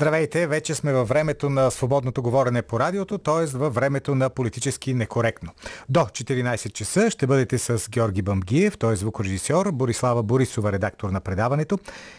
Здравейте, вече сме във времето на свободното говорене по радиото, т.е. във времето на политически некоректно. До 14 часа ще бъдете с Георги Бамгиев, той е звукорежисьор, Борислава Борисова, редактор на предаването.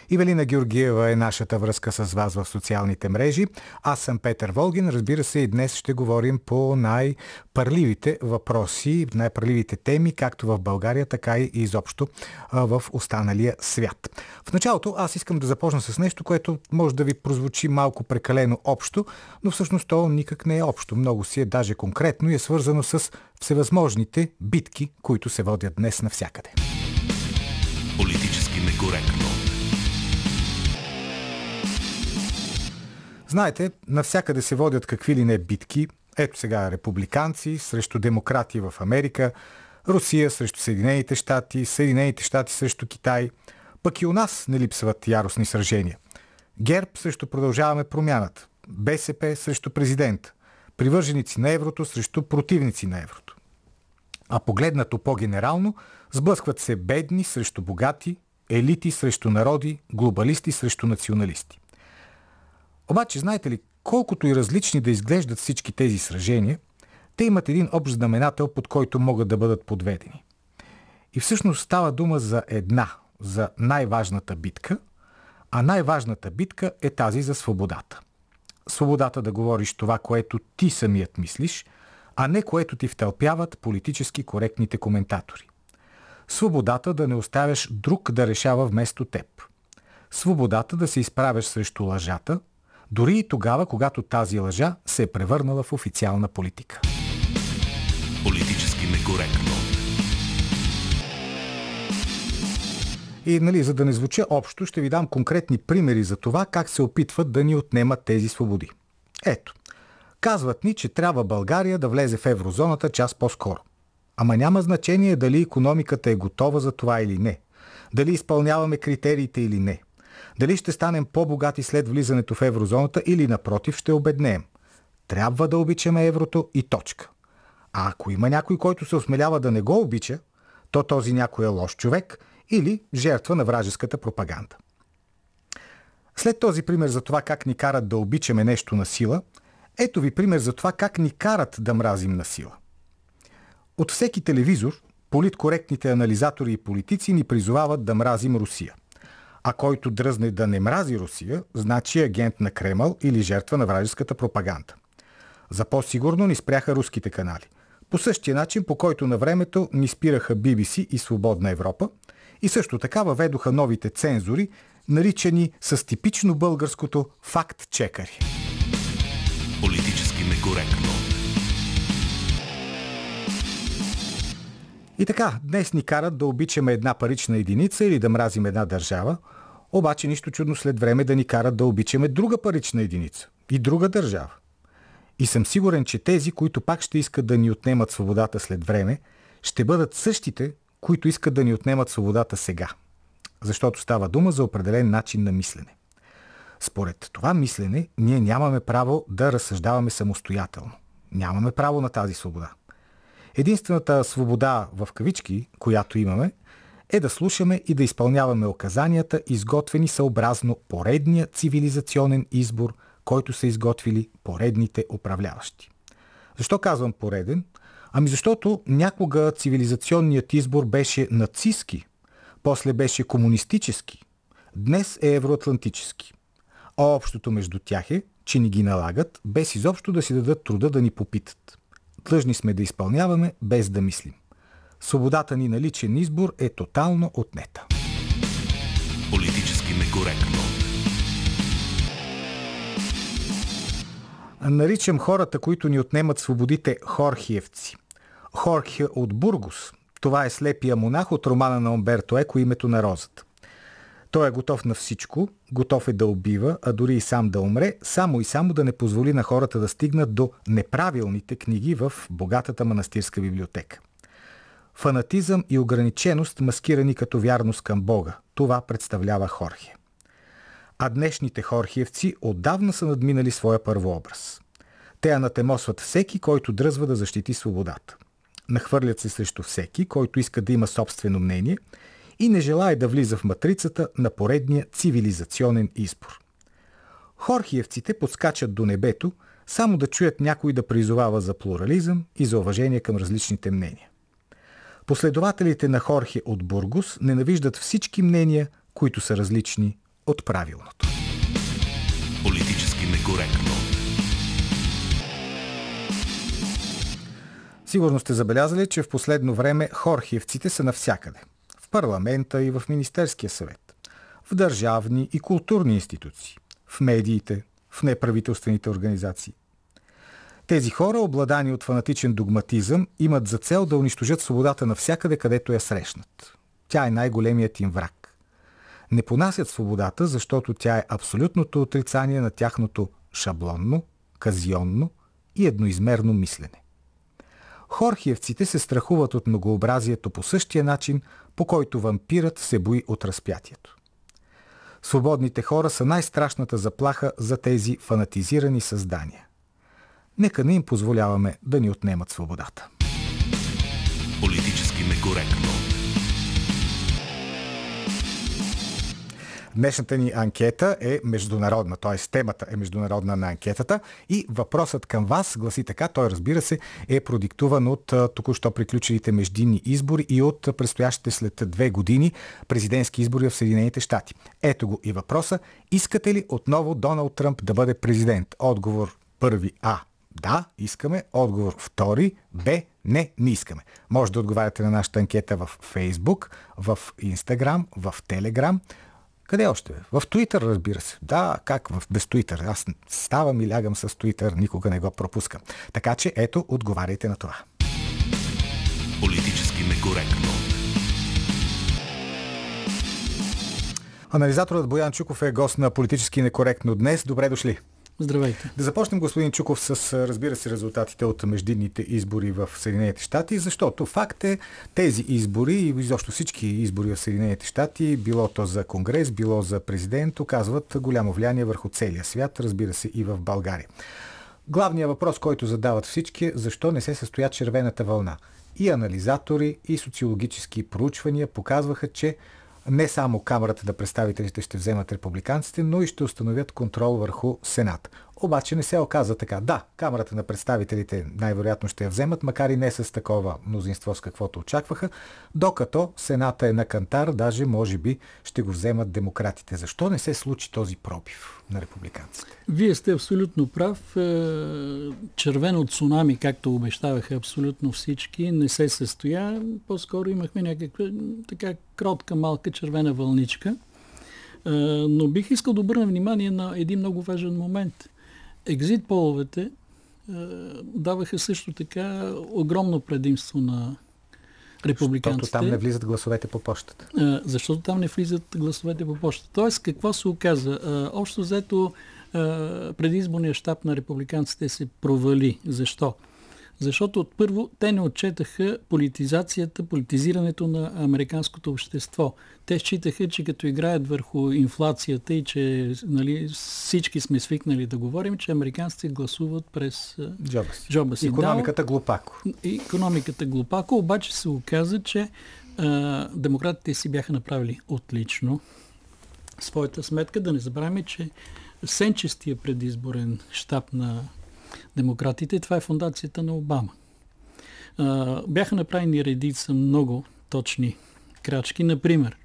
Ивелина Георгиева е нашата връзка с вас в социалните мрежи. Аз съм Петър Волгин. Разбира се, и днес ще говорим по най-парливите въпроси, най-парливите теми, както в България, така и изобщо в останалия свят. В началото аз искам да започна с нещо, което може да ви прозвучи малко прекалено общо, но всъщност то никак не е общо. Много си е даже конкретно и е свързано с всевъзможните битки, които се водят днес навсякъде. Политически некоректно. Знаете, навсякъде се водят какви ли не битки. Ето сега републиканци срещу демократи в Америка, Русия срещу Съединените щати, Съединените щати срещу Китай. Пък и у нас не липсват яростни сражения. ГЕРБ срещу продължаваме промяната. БСП срещу президент. Привърженици на еврото срещу противници на еврото. А погледнато по-генерално, сблъскват се бедни срещу богати, елити срещу народи, глобалисти срещу националисти. Обаче, знаете ли, колкото и различни да изглеждат всички тези сражения, те имат един общ знаменател, под който могат да бъдат подведени. И всъщност става дума за една, за най-важната битка – а най-важната битка е тази за свободата. Свободата да говориш това, което ти самият мислиш, а не което ти втълпяват политически коректните коментатори. Свободата да не оставяш друг да решава вместо теб. Свободата да се изправяш срещу лъжата, дори и тогава, когато тази лъжа се е превърнала в официална политика. Политически некоректно. И нали, за да не звуча общо, ще ви дам конкретни примери за това как се опитват да ни отнемат тези свободи. Ето, казват ни, че трябва България да влезе в еврозоната час по-скоро. Ама няма значение дали економиката е готова за това или не. Дали изпълняваме критериите или не. Дали ще станем по-богати след влизането в еврозоната или напротив ще обеднеем. Трябва да обичаме еврото и точка. А ако има някой, който се осмелява да не го обича, то този някой е лош човек – или жертва на вражеската пропаганда. След този пример за това как ни карат да обичаме нещо на сила, ето ви пример за това как ни карат да мразим на сила. От всеки телевизор политкоректните анализатори и политици ни призовават да мразим Русия. А който дръзне да не мрази Русия, значи агент на Кремъл или жертва на вражеската пропаганда. За по-сигурно ни спряха руските канали. По същия начин, по който на времето ни спираха BBC и Свободна Европа – и също така въведоха новите цензури, наричани с типично българското факт-чекари. Политически некоректно. И така, днес ни карат да обичаме една парична единица или да мразим една държава, обаче нищо чудно след време да ни карат да обичаме друга парична единица и друга държава. И съм сигурен, че тези, които пак ще искат да ни отнемат свободата след време, ще бъдат същите, които искат да ни отнемат свободата сега. Защото става дума за определен начин на мислене. Според това мислене, ние нямаме право да разсъждаваме самостоятелно. Нямаме право на тази свобода. Единствената свобода в кавички, която имаме, е да слушаме и да изпълняваме оказанията, изготвени съобразно поредния цивилизационен избор, който са изготвили поредните управляващи. Защо казвам пореден? Ами защото някога цивилизационният избор беше нацистски, после беше комунистически, днес е евроатлантически. А общото между тях е, че ни ги налагат, без изобщо да си дадат труда да ни попитат. Длъжни сме да изпълняваме, без да мислим. Свободата ни на личен избор е тотално отнета. Политически некоректно. Наричам хората, които ни отнемат свободите, хорхиевци. Хорхе от Бургус. Това е слепия монах от романа на Умберто Еко «Името на розата». Той е готов на всичко, готов е да убива, а дори и сам да умре, само и само да не позволи на хората да стигнат до неправилните книги в богатата манастирска библиотека. Фанатизъм и ограниченост, маскирани като вярност към Бога. Това представлява Хорхе. А днешните хорхиевци отдавна са надминали своя първообраз. Те анатемосват всеки, който дръзва да защити свободата. Нахвърлят се срещу всеки, който иска да има собствено мнение и не желая да влиза в матрицата на поредния цивилизационен избор. Хорхиевците подскачат до небето, само да чуят някой да призовава за плурализъм и за уважение към различните мнения. Последователите на Хорхе от Бургус ненавиждат всички мнения, които са различни от правилното. Политически некоректно. Сигурно сте забелязали, че в последно време хорхиевците са навсякъде. В парламента и в Министерския съвет. В държавни и културни институции. В медиите, в неправителствените организации. Тези хора, обладани от фанатичен догматизъм, имат за цел да унищожат свободата навсякъде, където я срещнат. Тя е най-големият им враг. Не понасят свободата, защото тя е абсолютното отрицание на тяхното шаблонно, казионно и едноизмерно мислене. Хорхиевците се страхуват от многообразието по същия начин, по който вампирът се бои от разпятието. Свободните хора са най-страшната заплаха за тези фанатизирани създания. Нека не им позволяваме да ни отнемат свободата. Политически некоректно. Днешната ни анкета е международна, т.е. темата е международна на анкетата и въпросът към вас гласи така, той разбира се е продиктуван от току-що приключилите междинни избори и от предстоящите след две години президентски избори в Съединените щати. Ето го и въпроса. Искате ли отново Доналд Тръмп да бъде президент? Отговор първи А. Да, искаме. Отговор втори. Б. Не, не искаме. Може да отговаряте на нашата анкета в Facebook, в Instagram, в Telegram. Къде още? В Twitter, разбира се. Да, как в, без Twitter? Аз ставам и лягам с Twitter, никога не го пропускам. Така че ето, отговаряйте на това. Политически некоректно. Анализаторът Боян Чуков е гост на Политически некоректно днес. Добре дошли. Здравейте. Да започнем, господин Чуков, с, разбира се, резултатите от междинните избори в Съединените щати, защото факт е тези избори и изобщо всички избори в Съединените щати, било то за Конгрес, било за президент, оказват голямо влияние върху целия свят, разбира се и в България. Главният въпрос, който задават всички е защо не се състоя червената вълна. И анализатори, и социологически проучвания показваха, че не само Камерата на представителите ще вземат републиканците, но и ще установят контрол върху Сенат. Обаче не се оказа така. Да, Камерата на представителите най-вероятно ще я вземат, макар и не с такова мнозинство, с каквото очакваха, докато Сената е на кантар, даже може би ще го вземат демократите. Защо не се случи този пробив на републиканците? Вие сте абсолютно прав. Е, червено цунами, както обещаваха абсолютно всички, не се състоя. По-скоро имахме някаква така кротка, малка червена вълничка. Е, но бих искал да обърна внимание на един много важен момент – екзит половете даваха също така огромно предимство на републиканците. Защото там не влизат гласовете по почтата. Защото там не влизат гласовете по почтата. Тоест, какво се оказа? Общо взето предизборният щаб на републиканците се провали. Защо? Защото от първо те не отчетаха политизацията, политизирането на американското общество. Те считаха, че като играят върху инфлацията и че нали, всички сме свикнали да говорим, че американците гласуват през джоба си. Джоба си. Економиката глупако. Економиката глупако, обаче се оказа, че а, демократите си бяха направили отлично своята сметка. Да не забравяме, че сенчестия предизборен щаб на демократите. Това е фундацията на Обама. Бяха направени редица много точни крачки. Например,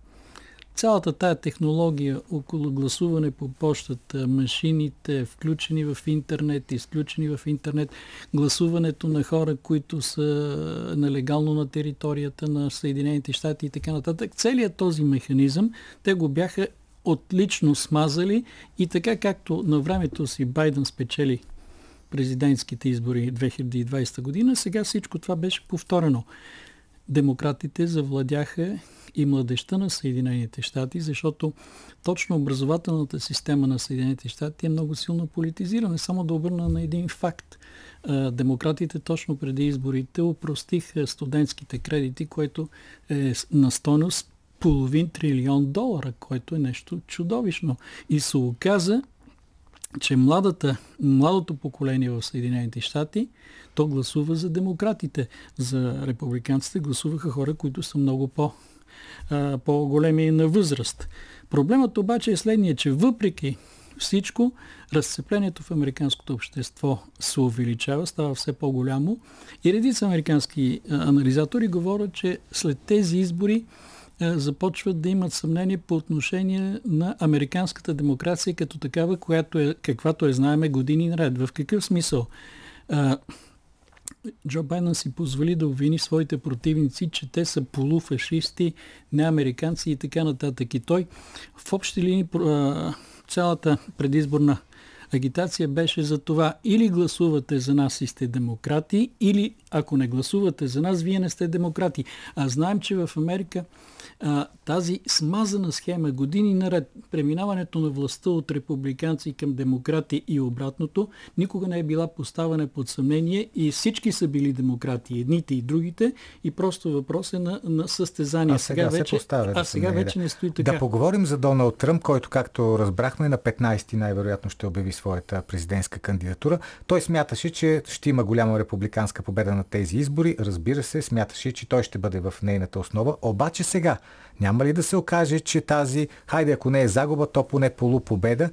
цялата тая технология около гласуване по почтата, машините, включени в интернет, изключени в интернет, гласуването на хора, които са нелегално на територията на Съединените щати и така нататък. Целият този механизъм, те го бяха отлично смазали и така както на времето си Байден спечели президентските избори 2020 година, сега всичко това беше повторено. демократите завладяха и младеща на Съединените щати, защото точно образователната система на Съединените щати е много силно политизирана. Само да обърна на един факт. Демократите точно преди изборите упростиха студентските кредити, което е на стойност половин трилион долара, което е нещо чудовищно. И се оказа, че младата, младото поколение в Съединените щати, то гласува за демократите. За републиканците гласуваха хора, които са много по, а, по-големи на възраст. Проблемът обаче е следния, че въпреки всичко, разцеплението в американското общество се увеличава, става все по-голямо и редица американски анализатори говорят, че след тези избори започват да имат съмнение по отношение на американската демокрация като такава, която е, каквато е знаеме години наред. В какъв смисъл? Джо Байден си позволи да обвини своите противници, че те са полуфашисти, неамериканци и така нататък. И той в общи линии цялата предизборна агитация беше за това или гласувате за нас и сте демократи, или ако не гласувате за нас, вие не сте демократи. А знаем, че в Америка а, тази смазана схема години наред, преминаването на властта от републиканци към демократи и обратното, никога не е била поставена под съмнение и всички са били демократи, едните и другите, и просто въпрос е на, на състезание. А сега, сега вече, поставя, а сега вече не стои така. Да поговорим за Доналд Тръмп, който, както разбрахме, на 15 най-вероятно ще обяви своята президентска кандидатура. Той смяташе, че ще има голяма републиканска победа на тези избори. Разбира се, смяташе, че той ще бъде в нейната основа. Обаче сега, няма ли да се окаже, че тази, хайде ако не е загуба, то поне полупобеда,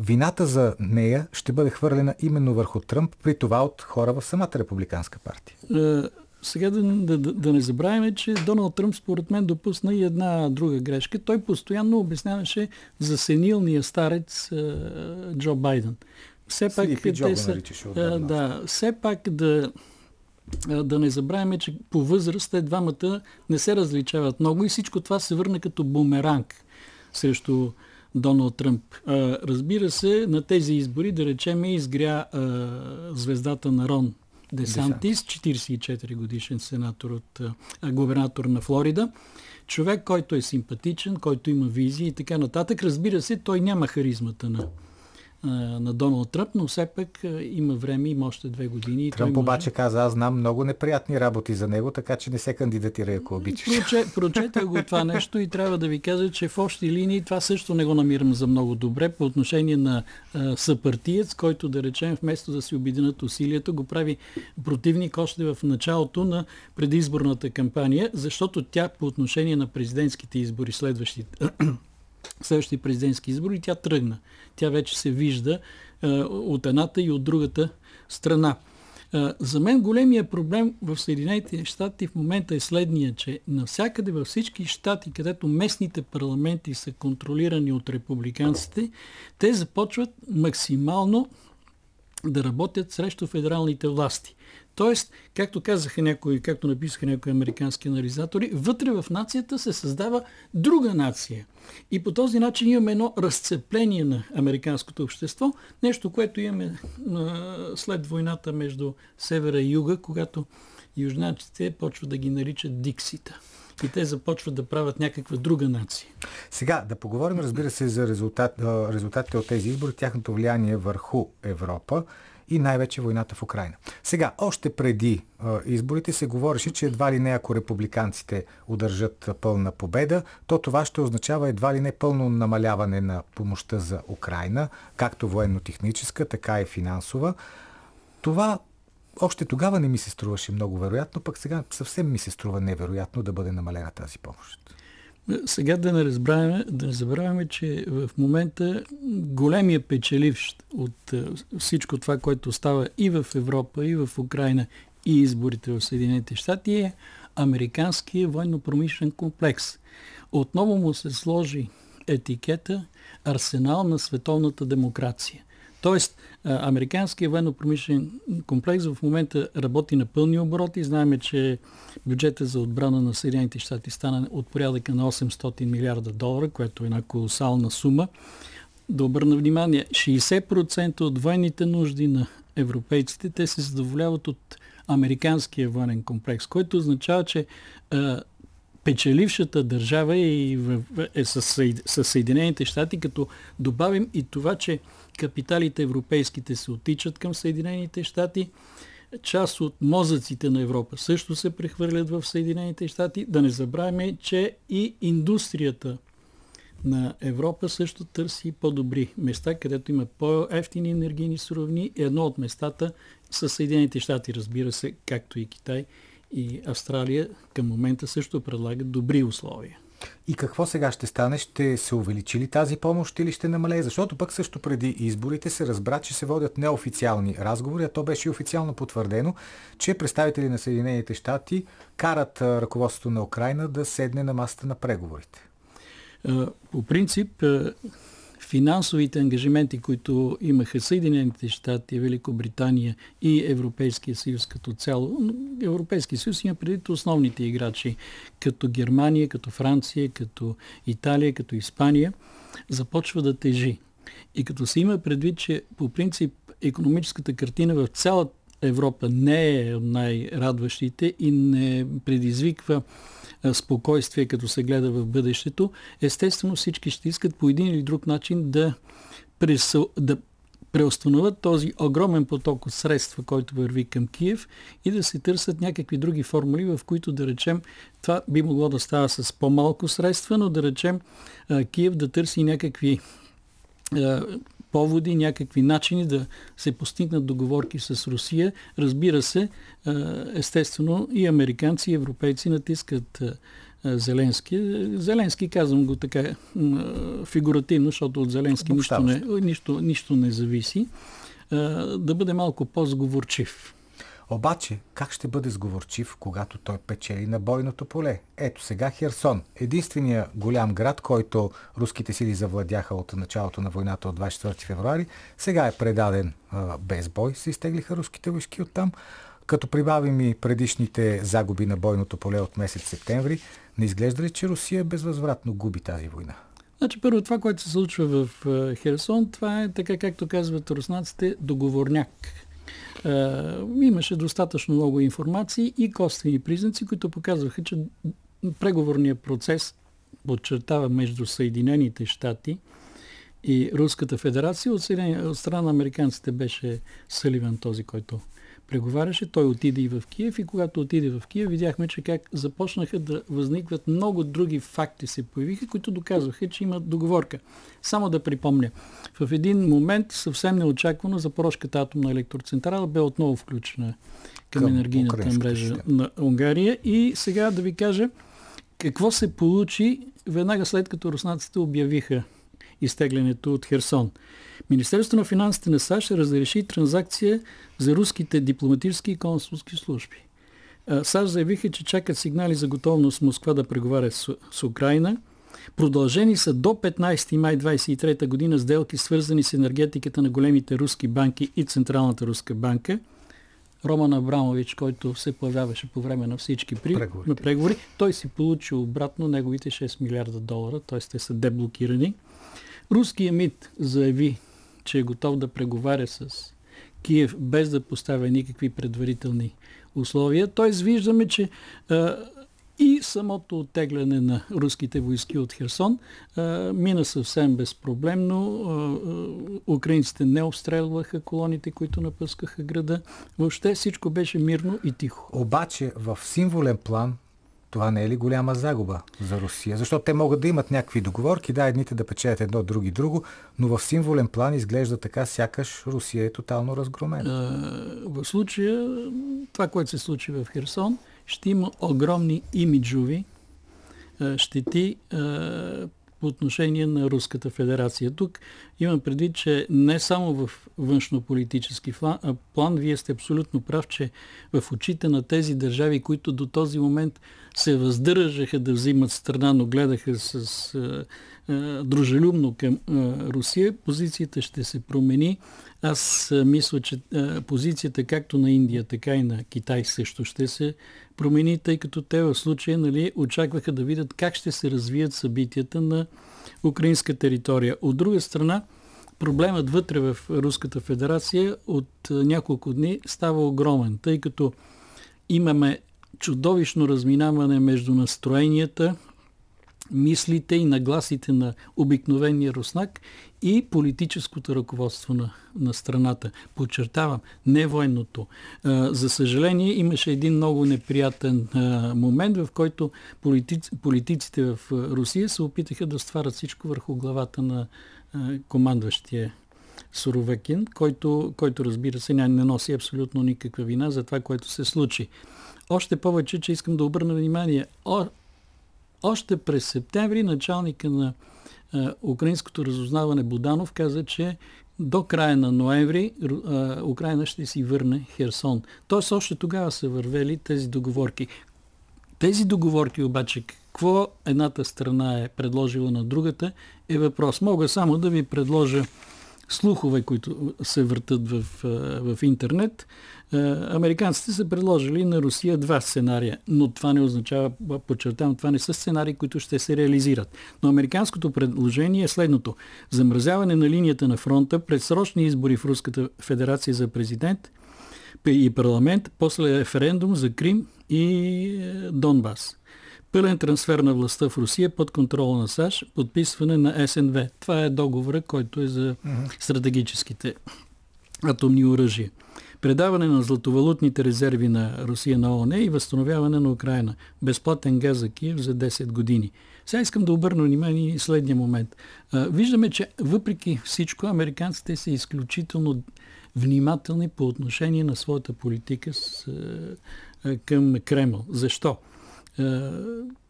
вината за нея ще бъде хвърлена именно върху Тръмп, при това от хора в самата републиканска партия? Е, сега да, да, да не забравяме, че Доналд Тръмп според мен допусна и една друга грешка. Той постоянно обясняваше за сенилния старец е, Джо Байден. Все пак, те са, е, да, все пак да да не забравяме, че по възраст те двамата не се различават много и всичко това се върна като бумеранг срещу Доналд Тръмп. Разбира се, на тези избори, да речем, изгря звездата на Рон Десантис, 44 годишен сенатор от губернатор на Флорида. Човек, който е симпатичен, който има визии и така нататък. Разбира се, той няма харизмата на на Доналд Тръмп, но все пак има време, има още две години. Тръмп обаче може... каза, аз знам много неприятни работи за него, така че не се кандидатира, ако обичаш. Проче, прочета го това нещо и трябва да ви кажа, че в общи линии това също не го намирам за много добре по отношение на а, съпартиец, който да речем вместо да си обединят усилията, го прави противник още в началото на предизборната кампания, защото тя по отношение на президентските избори следващите следващите президентски избори, тя тръгна. Тя вече се вижда а, от едната и от другата страна. А, за мен големия проблем в Съединените щати в момента е следния, че навсякъде във всички щати, където местните парламенти са контролирани от републиканците, те започват максимално да работят срещу федералните власти. Тоест, както казаха някои, както написаха някои американски анализатори, вътре в нацията се създава друга нация. И по този начин имаме едно разцепление на американското общество, нещо, което имаме след войната между севера и юга, когато южнаците почват да ги наричат диксита и те започват да правят някаква друга нация. Сега да поговорим, разбира се, за резултат, резултатите от тези избори, тяхното влияние върху Европа и най-вече войната в Украина. Сега, още преди а, изборите се говореше, че едва ли не ако републиканците удържат пълна победа, то това ще означава едва ли не пълно намаляване на помощта за Украина, както военно-техническа, така и финансова. Това още тогава не ми се струваше много вероятно, пък сега съвсем ми се струва невероятно да бъде намалена тази помощ. Сега да не, разбравяме, да не забравяме, че в момента големия печеливш от е, всичко това, което става и в Европа, и в Украина, и изборите в Съединените щати е американския военно-промишлен комплекс. Отново му се сложи етикета арсенал на световната демокрация. Тоест, американският военно-промишлен комплекс в момента работи на пълни обороти. Знаеме, че бюджета за отбрана на Съединените щати стана от порядъка на 800 милиарда долара, което е една колосална сума. Да обърна внимание, 60% от военните нужди на европейците, те се задоволяват от американския военен комплекс, който означава, че печелившата държава е, е с Съединените щати, като добавим и това, че капиталите европейските се отичат към Съединените щати, част от мозъците на Европа също се прехвърлят в Съединените щати. Да не забравяме, че и индустрията на Европа също търси по-добри места, където има по-ефтини енергийни суровини. Едно от местата са Съединените щати, разбира се, както и Китай и Австралия към момента също предлагат добри условия. И какво сега ще стане? Ще се увеличи ли тази помощ или ще намалее? Защото пък също преди изборите се разбра, че се водят неофициални разговори, а то беше официално потвърдено, че представители на Съединените щати карат ръководството на Украина да седне на масата на преговорите. По принцип, финансовите ангажименти, които имаха Съединените щати, Великобритания и Европейския съюз като цяло. Европейския съюз има преди основните играчи, като Германия, като Франция, като Италия, като Испания, започва да тежи. И като се има предвид, че по принцип економическата картина в цялата Европа не е от най-радващите и не предизвиква спокойствие, като се гледа в бъдещето, естествено всички ще искат по един или друг начин да, пресъ... да преустановят този огромен поток от средства, който върви към Киев и да се търсят някакви други формули, в които да речем това би могло да става с по-малко средства, но да речем Киев да търси някакви поводи, някакви начини да се постигнат договорки с Русия. Разбира се, естествено и американци, и европейци натискат Зеленски. Зеленски, казвам го така фигуративно, защото от Зеленски нищо не, нищо, нищо не зависи, да бъде малко по-сговорчив. Обаче, как ще бъде сговорчив, когато той печели на бойното поле? Ето сега Херсон, единствения голям град, който руските сили завладяха от началото на войната от 24 февруари, сега е предаден а, без бой, се изтеглиха руските войски оттам. Като прибавим и предишните загуби на бойното поле от месец септември, не изглежда ли, че Русия безвъзвратно губи тази война? Значи първо това, което се случва в Херсон, това е така както казват руснаците, договорняк имаше достатъчно много информации и косвени признаци, които показваха, че преговорният процес подчертава между Съединените щати и Руската федерация. От страна на американците беше Съливан този, който преговаряше. Той отиде и в Киев и когато отиде в Киев, видяхме, че как започнаха да възникват много други факти се появиха, които доказваха, че има договорка. Само да припомня. В един момент съвсем неочаквано Запорожката атомна електроцентрала бе отново включена към, към енергийната мрежа на Унгария и сега да ви кажа какво се получи веднага след като руснаците обявиха изтеглянето от Херсон. Министерството на финансите на САЩ разреши транзакция за руските дипломатически и консулски служби. САЩ заявиха, че чакат сигнали за готовност Москва да преговаря с, с Украина. Продължени са до 15 май 23 година сделки, свързани с енергетиката на големите руски банки и Централната руска банка. Роман Абрамович, който се появяваше по време на всички при... на преговори, той си получи обратно неговите 6 милиарда долара, т.е. те са деблокирани. Руският МИД заяви, че е готов да преговаря с Киев без да поставя никакви предварителни условия. Т.е. виждаме, че а, и самото оттегляне на руските войски от Херсон а, мина съвсем безпроблемно. А, украинците не обстрелваха колоните, които напъскаха града. Въобще всичко беше мирно и тихо. Обаче в символен план това не е ли голяма загуба за Русия? Защото те могат да имат някакви договорки, да, едните да печелят едно, други друго, но в символен план изглежда така, сякаш Русия е тотално разгромена. В случая, това, което се случи в Херсон, ще има огромни имиджови щети по отношение на Руската федерация. Тук имам предвид, че не само в външнополитически план, вие сте абсолютно прав, че в очите на тези държави, които до този момент се въздържаха да взимат страна, но гледаха с а, а, дружелюбно към а, Русия, позицията ще се промени. Аз мисля, че позицията както на Индия, така и на Китай също ще се промени, тъй като те в случая нали, очакваха да видят как ще се развият събитията на украинска територия. От друга страна, проблемът вътре в Руската федерация от няколко дни става огромен, тъй като имаме чудовищно разминаване между настроенията, мислите и нагласите на обикновения руснак и политическото ръководство на, на страната. Подчертавам, не военното. За съжаление, имаше един много неприятен момент, в който политици, политиците в Русия се опитаха да стварят всичко върху главата на командващия Суровекин, който, който разбира се не носи абсолютно никаква вина за това, което се случи. Още повече, че искам да обърна внимание, още през септември началника на а, украинското разузнаване Буданов каза, че до края на ноември а, Украина ще си върне Херсон. Тоест още тогава са вървели тези договорки. Тези договорки обаче, какво едната страна е предложила на другата, е въпрос. Мога само да ви предложа слухове, които се въртат в, в интернет. Американците са предложили на Русия два сценария, но това не означава, подчертавам, това не са сценарии, които ще се реализират. Но американското предложение е следното. Замразяване на линията на фронта, предсрочни избори в Руската федерация за президент и парламент, после референдум за Крим и Донбас пълен трансфер на властта в Русия под контрола на САЩ, подписване на СНВ. Това е договора, който е за стратегическите атомни оръжия. Предаване на златовалутните резерви на Русия на ООН и възстановяване на Украина. Безплатен газ за Киев за 10 години. Сега искам да обърна внимание и следния момент. Виждаме, че въпреки всичко, американците са изключително внимателни по отношение на своята политика с, към Кремъл. Защо? Е,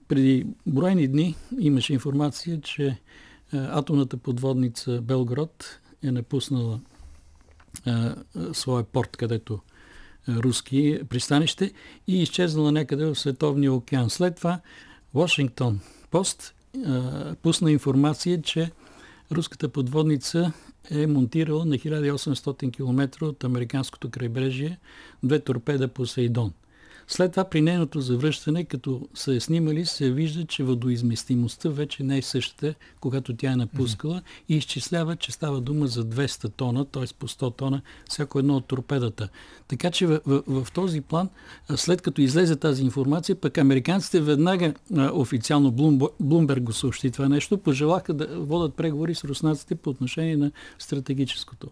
преди броени дни имаше информация, че е, атомната подводница Белград е напуснала е, своя порт, където руски пристанище и изчезнала някъде в Световния океан. След това Вашингтон Пост пусна информация, че руската подводница е монтирала на 1800 км от американското крайбрежие две торпеда Посейдон – след това при нейното завръщане, като са е снимали, се вижда, че водоизместимостта вече не е същата, когато тя е напускала mm-hmm. и изчислява, че става дума за 200 тона, т.е. по 100 тона, всяко едно от торпедата. Така че в, в, в този план, след като излезе тази информация, пък американците веднага официално Блумберг го съобщи това нещо, пожелаха да водят преговори с руснаците по отношение на стратегическото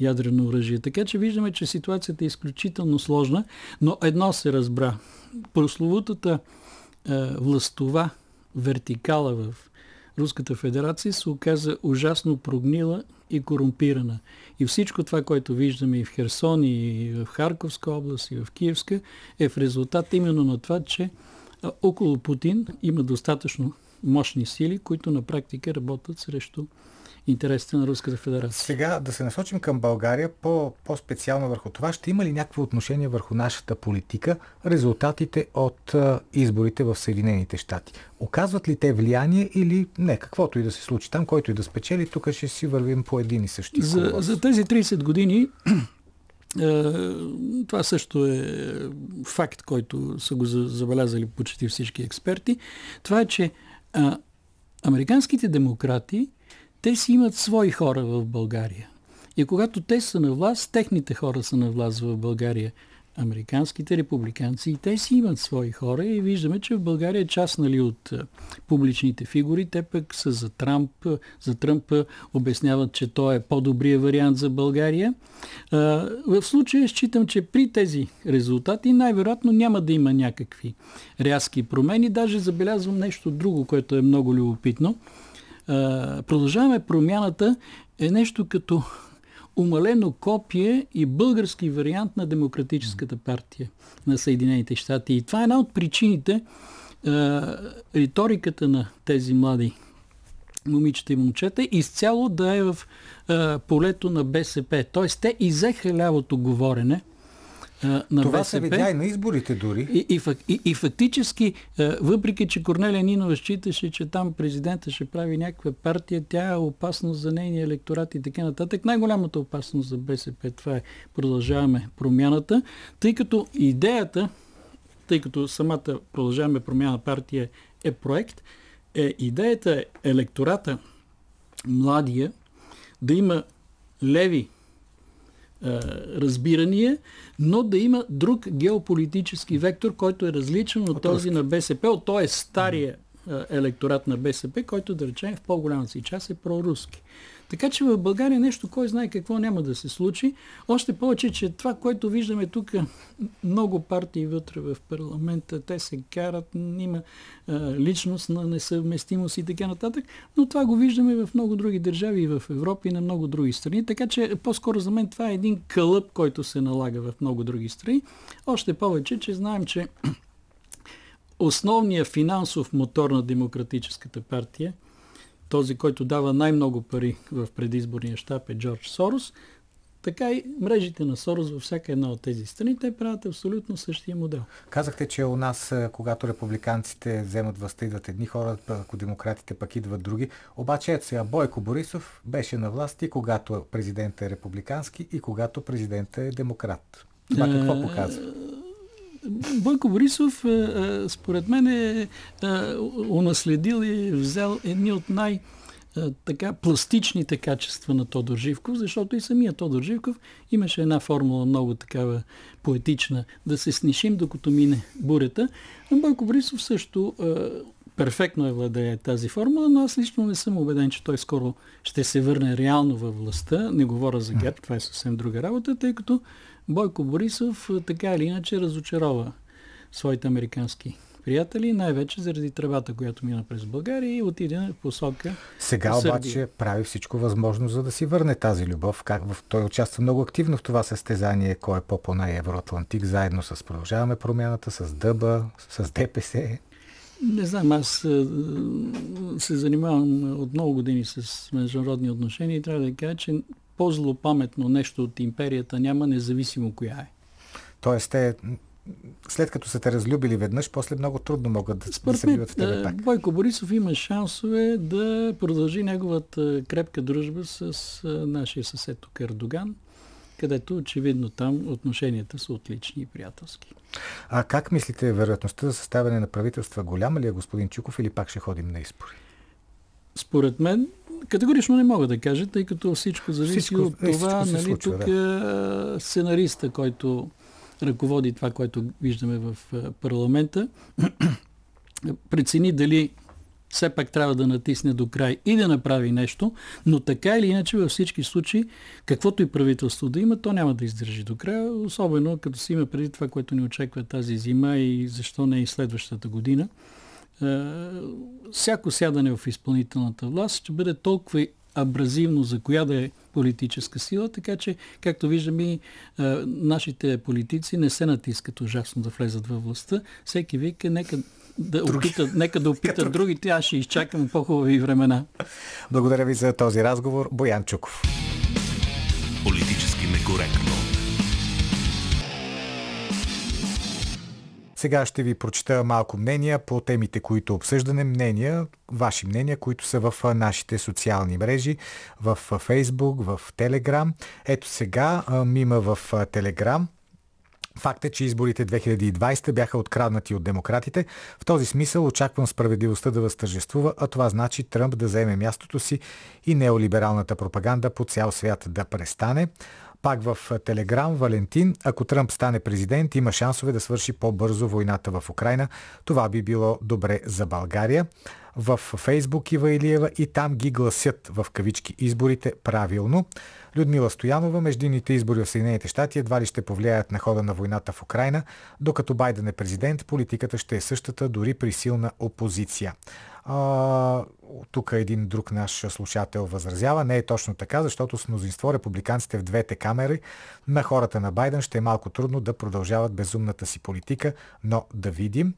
ядрено оръжие. Така че виждаме, че ситуацията е изключително сложна, но едно се разбра. Прословутата е, властова вертикала в Руската федерация се оказа ужасно прогнила и корумпирана. И всичко това, което виждаме и в Херсон, и в Харковска област, и в Киевска, е в резултат именно на това, че около Путин има достатъчно мощни сили, които на практика работят срещу интересите на Руската федерация. Сега да се насочим към България по, по-специално върху това. Ще има ли някакво отношение върху нашата политика резултатите от а, изборите в Съединените щати? Оказват ли те влияние или не? Каквото и да се случи там, който и да спечели, тук ще си вървим по един и същи за, за тези 30 години това също е факт, който са го забелязали почти всички експерти. Това е, че а, американските демократи те си имат свои хора в България. И когато те са на власт, техните хора са на власт в България. Американските републиканци и те си имат свои хора и виждаме, че в България е част нали, от публичните фигури. Те пък са за Трамп. За Тръмп обясняват, че той е по-добрият вариант за България. В случая считам, че при тези резултати най-вероятно няма да има някакви рязки промени. Даже забелязвам нещо друго, което е много любопитно продължаваме промяната е нещо като умалено копие и български вариант на Демократическата партия на Съединените щати. И това е една от причините риториката на тези млади момичета и момчета изцяло да е в полето на БСП. Тоест те изеха лявото говорене – на Това БСП. се видя и на изборите дори. И, и, и, и фактически, въпреки че Корнелия Нинова считаше, че там президента ще прави някаква партия, тя е опасност за нейния електорат и така нататък. Най-голямата опасност за БСП, това е продължаваме промяната, тъй като идеята, тъй като самата продължаваме промяна партия е проект, е идеята е електората, младия, да има леви разбирания, но да има друг геополитически вектор, който е различен от, от този на БСП, от този стария електорат на БСП, който да речем в по-голямата си част е проруски. Така че в България нещо, кой знае какво няма да се случи. Още повече, че това, което виждаме тук, много партии вътре в парламента, те се карат, има личност на несъвместимост и така нататък, но това го виждаме в много други държави и в Европа и на много други страни. Така че по-скоро за мен това е един кълъп, който се налага в много други страни. Още повече, че знаем, че основният финансов мотор на Демократическата партия – този, който дава най-много пари в предизборния щаб е Джордж Сорос, така и мрежите на Сорос във всяка една от тези страни, те правят абсолютно същия модел. Казахте, че у нас, когато републиканците вземат властта, идват едни хора, ако демократите пък идват други. Обаче ето сега, Бойко Борисов беше на власт и когато президентът е републикански и когато президентът е демократ. Това какво е, показва? Бойко Борисов, е, е, според мен, е, е унаследил и взел едни от най- така пластичните качества на Тодор Живков, защото и самия Тодор Живков имаше една формула много такава поетична, да се снишим докато мине бурята. Но Бойко Борисов също перфектно е владее тази формула, но аз лично не съм убеден, че той скоро ще се върне реално във властта. Не говоря за ГЕРБ, това е съвсем друга работа, тъй като Бойко Борисов така или иначе разочарова своите американски приятели, най-вече заради тръбата, която мина през България и отиде в посока Сега в обаче прави всичко възможно, за да си върне тази любов. Как в... Той участва много активно в това състезание, кой е по-по Евроатлантик, заедно с Продължаваме промяната, с Дъба, с ДПС. Не знам, аз се занимавам от много години с международни отношения и трябва да кажа, че по-злопаметно нещо от империята няма, независимо коя е. Тоест, те след като са те разлюбили веднъж, после много трудно могат да, Според да се биват в тебе пак. Бойко Борисов има шансове да продължи неговата крепка дружба с нашия съсед тук Ердоган, където очевидно там отношенията са отлични и приятелски. А как мислите, вероятността за съставяне на правителства голяма ли е, господин Чуков, или пак ще ходим на избори? Според мен Категорично не мога да кажа, тъй като всичко зависи всичко, от това, нали, случва, тук да. Е сценариста, който ръководи това, което виждаме в парламента, прецени дали все пак трябва да натисне до край и да направи нещо, но така или иначе във всички случаи, каквото и правителство да има, то няма да издържи до края, особено като си има преди това, което ни очаква тази зима и защо не и следващата година. Е, всяко сядане в изпълнителната власт ще бъде толкова абразивно за коя да е политическа сила, така че, както виждаме, и е, нашите политици не се натискат ужасно да влезат във властта. Всеки вика, нека да опитат, нека да опитат другите, аз ще изчакам по-хубави времена. Благодаря ви за този разговор. Боян Чуков. Политически некоректно. Сега ще ви прочета малко мнения по темите, които обсъждане. Мнения, ваши мнения, които са в нашите социални мрежи, в Фейсбук, в Телеграм. Ето сега мима в Телеграм. Факт е, че изборите 2020 бяха откраднати от демократите. В този смисъл очаквам справедливостта да възтържествува, а това значи Тръмп да заеме мястото си и неолибералната пропаганда по цял свят да престане. Пак в Телеграм Валентин, ако Тръмп стане президент, има шансове да свърши по-бързо войната в Украина. Това би било добре за България. В Фейсбук Ива Илиева и там ги гласят в кавички изборите правилно. Людмила Стоянова, междинните избори в Съединените щати едва ли ще повлияят на хода на войната в Украина, докато Байден е президент, политиката ще е същата дори при силна опозиция. А, тук един друг наш слушател възразява. Не е точно така, защото с мнозинство републиканците в двете камери на хората на Байден ще е малко трудно да продължават безумната си политика, но да видим.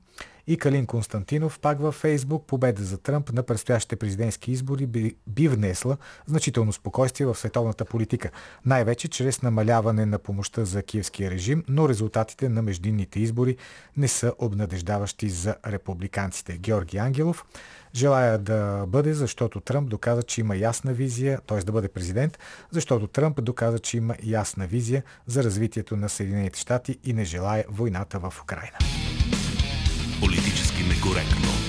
И Калин Константинов пак във Фейсбук победа за Тръмп на предстоящите президентски избори би, би внесла значително спокойствие в световната политика. Най-вече чрез намаляване на помощта за киевския режим, но резултатите на междинните избори не са обнадеждаващи за републиканците. Георги Ангелов Желая да бъде, защото Тръмп доказа, че има ясна визия, т.е. да бъде президент, защото Тръмп доказа, че има ясна визия за развитието на Съединените щати и не желая войната в Украина. Политически некоректно.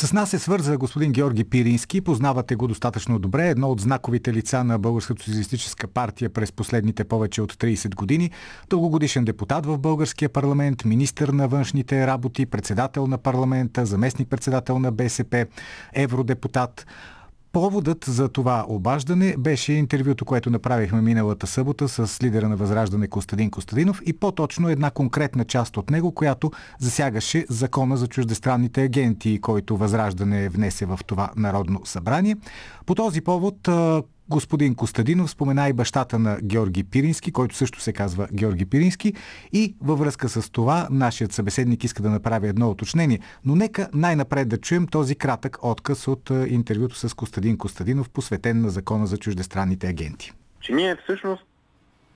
С нас се свърза господин Георги Пирински. Познавате го достатъчно добре. Едно от знаковите лица на Българската социалистическа партия през последните повече от 30 години. Дългогодишен депутат в Българския парламент, министър на външните работи, председател на парламента, заместник-председател на БСП, евродепутат. Поводът за това обаждане беше интервюто, което направихме миналата събота с лидера на Възраждане Костадин Костадинов и по-точно една конкретна част от него, която засягаше закона за чуждестранните агенти, който Възраждане внесе в това Народно събрание. По този повод Господин Костадинов спомена и бащата на Георги Пирински, който също се казва Георги Пирински. И във връзка с това нашият събеседник иска да направи едно уточнение. Но нека най-напред да чуем този кратък отказ от интервюто с Костадин Костадинов, посветен на закона за чуждестранните агенти. Че ние всъщност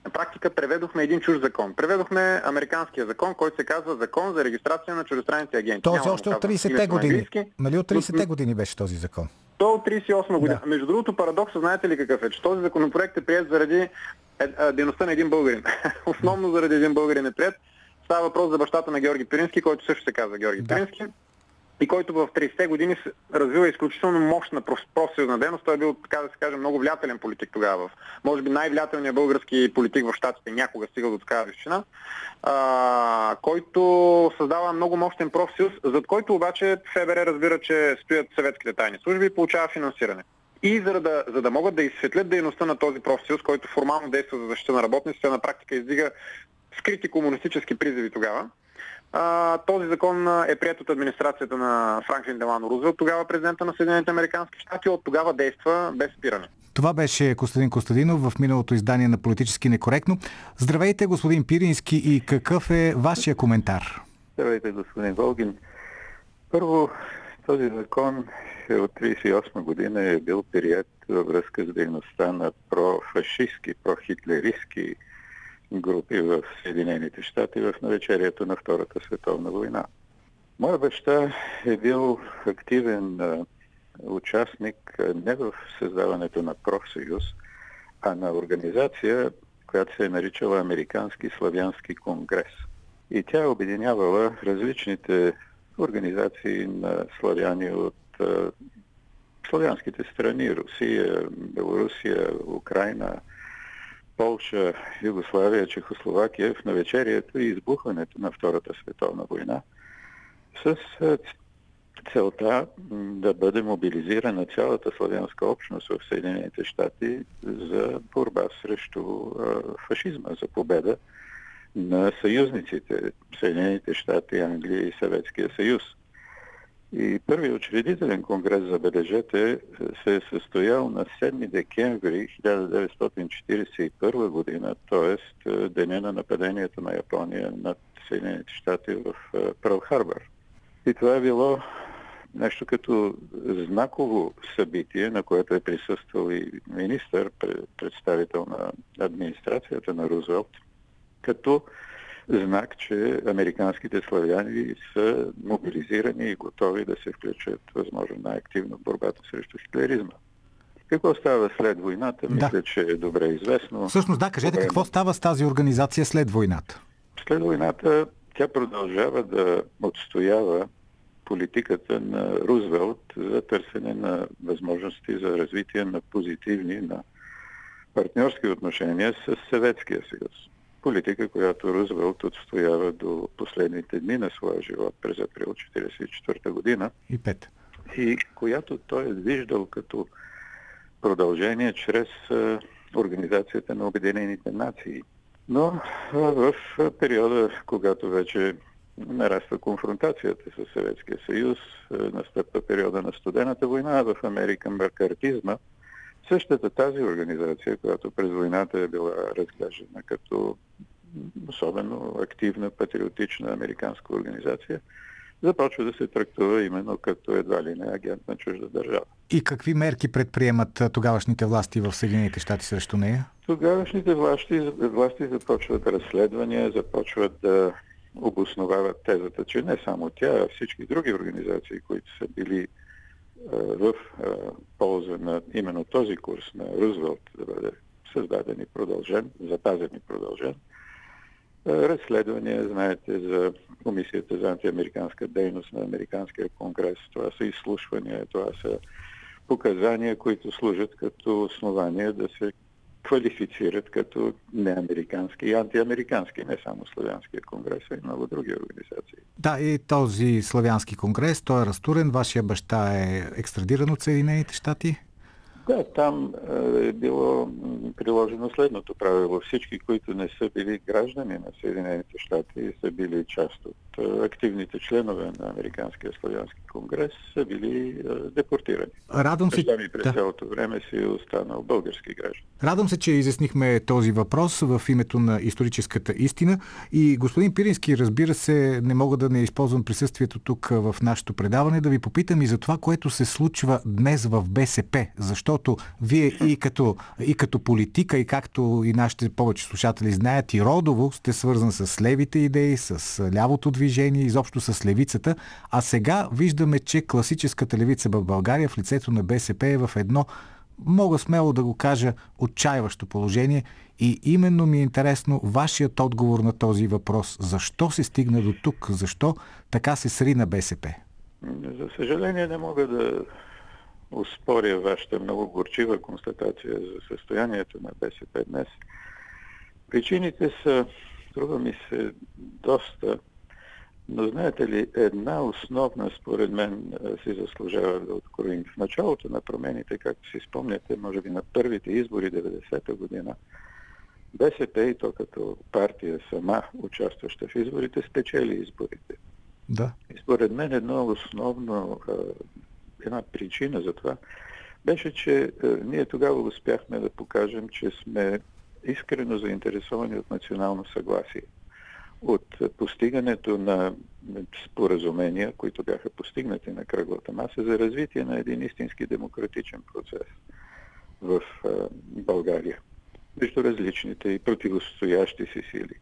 на практика преведохме един чуж закон. Преведохме американския закон, който се казва Закон за регистрация на чуждестранните агенти. Този още от 30-те години. Нали от 30-те години беше този закон? То от 38 година. Да. Между другото, парадоксът знаете ли какъв е? Че този законопроект е прият заради е, дейността на един българин. Основно заради един българин е прият. Става въпрос за бащата на Георги Пирински, който също се казва Георги да. Пирински и който в 30-те години развива изключително мощна профсъюзна дейност. Той е бил, така да се каже, много влиятелен политик тогава. Може би най-влиятелният български политик в Штатите някога стигал до такава височина, който създава много мощен профсъюз, зад който обаче ФБР разбира, че стоят съветските тайни служби и получава финансиране. И за да, за да могат да изсветлят дейността на този профсъюз, който формално действа за защита на работниците, на практика издига скрити комунистически призиви тогава, а, този закон е прият от администрацията на Франклин Делано Рузвелт, тогава президента на Съединените Американски щати, от тогава действа без спиране. Това беше Костадин Костадинов в миналото издание на Политически некоректно. Здравейте, господин Пирински, и какъв е вашия коментар? Здравейте, господин Волгин. Първо, този закон е от 1938 година е бил прият във връзка с дейността на профашистски, прохитлеристски групи в Съединените щати в навечерието на Втората световна война. Моя баща е бил активен участник не в създаването на профсъюз, а на организация, която се е наричала Американски славянски конгрес. И тя обединявала различните организации на славяни от славянските страни Русия, Белорусия, Украина, Полша, Югославия, Чехословакия в навечерието и избухването на Втората световна война с целта да бъде мобилизирана цялата славянска общност в Съединените щати за борба срещу фашизма, за победа на съюзниците Съединените щати, Англия и Съветския съюз. И първият учредителен конгрес, забележете, се е състоял на 7 декември 1941 година, т.е. деня на нападението на Япония над Съединените щати в Пърл Харбър. И това е било нещо като знаково събитие, на което е присъствал и министър, представител на администрацията на Рузвелт, като знак, че американските славяни са мобилизирани и готови да се включат възможно най-активно в борбата срещу хитлеризма. Какво става след войната? Да. Мисля, че е добре известно. Всъщност, да, кажете какво става с тази организация след войната? След войната тя продължава да отстоява политиката на Рузвелт за търсене на възможности за развитие на позитивни, на партньорски отношения с Съветския съюз политика, която Рузвелт отстоява до последните дни на своя живот през април 1944 година. И пет. И която той е виждал като продължение чрез Организацията на Обединените нации. Но в периода, когато вече нараства конфронтацията с Съветския съюз, настъпва периода на студената война в Америка, макартизма, Същата тази организация, която през войната е била разглеждана като особено активна, патриотична американска организация, започва да се трактува именно като едва ли не агент на чужда държава. И какви мерки предприемат тогавашните власти в Съединените щати срещу нея? Тогавашните власти, власти започват разследвания, започват да обосновават тезата, че не само тя, а всички други организации, които са били в полза на именно този курс на Рузвелт да бъде създаден и продължен, запазен и продължен, разследвания, знаете, за Комисията за антиамериканска дейност на Американския конгрес. Това са изслушвания, това са показания, които служат като основание да се квалифицират като неамерикански и антиамерикански, не само Славянския конгрес, а и много други организации. Да, и този Славянски конгрес, той е разтурен. Вашия баща е екстрадиран от Съединените щати? Да, там е било приложено следното правило. Всички, които не са били граждани на Съединените щати и са били част от активните членове на Американския славянски конгрес, са били депортирани. Радвам се, ми през да. цялото време си е останал български граждан. Радвам се, че изяснихме този въпрос в името на историческата истина. И господин Пирински, разбира се, не мога да не използвам присъствието тук в нашето предаване, да ви попитам и за това, което се случва днес в БСП. Защо защото вие и като, и като политика, и както и нашите повече слушатели знаят, и родово сте свързан с левите идеи, с лявото движение, изобщо с левицата, а сега виждаме, че класическата левица в България в лицето на БСП е в едно мога смело да го кажа, отчаиващо положение и именно ми е интересно вашият отговор на този въпрос. Защо се стигна до тук? Защо така се сри на БСП? За съжаление не мога да успоря вашата много горчива констатация за състоянието на БСП днес. Причините са, струва ми се, доста, но знаете ли, една основна, според мен, си заслужава да откроим. В началото на промените, както си спомняте, може би на първите избори 90-та година, БСП и то като партия сама, участваща в изборите, спечели изборите. Да. И според мен едно основно една причина за това беше, че е, ние тогава успяхме да покажем, че сме искрено заинтересовани от национално съгласие. От постигането на споразумения, които бяха постигнати на кръглата маса за развитие на един истински демократичен процес в България между различните и противостоящи си сили.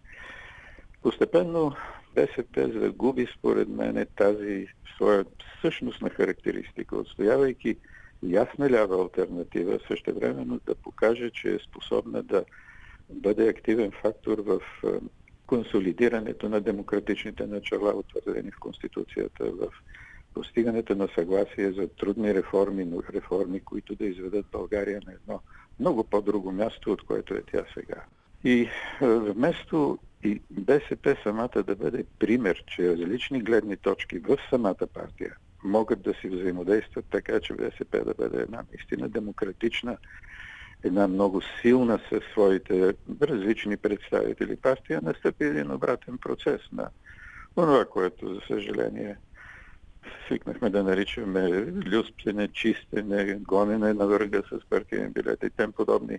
Постепенно БСП загуби, според мен, тази своя същностна характеристика, отстоявайки ясна лява альтернатива, същевременно да покаже, че е способна да бъде активен фактор в консолидирането на демократичните начала, утвърдени в Конституцията, в постигането на съгласие за трудни реформи, но реформи, които да изведат България на едно много по-друго място, от което е тя сега. И вместо и БСП самата да бъде пример, че различни гледни точки в самата партия могат да си взаимодействат така, че БСП да бъде една наистина демократична, една много силна със своите различни представители партия, настъпи един обратен процес на това, което, за съжаление, свикнахме да наричаме люспене, чистене, гонене на върга с партиен билет и тем подобни.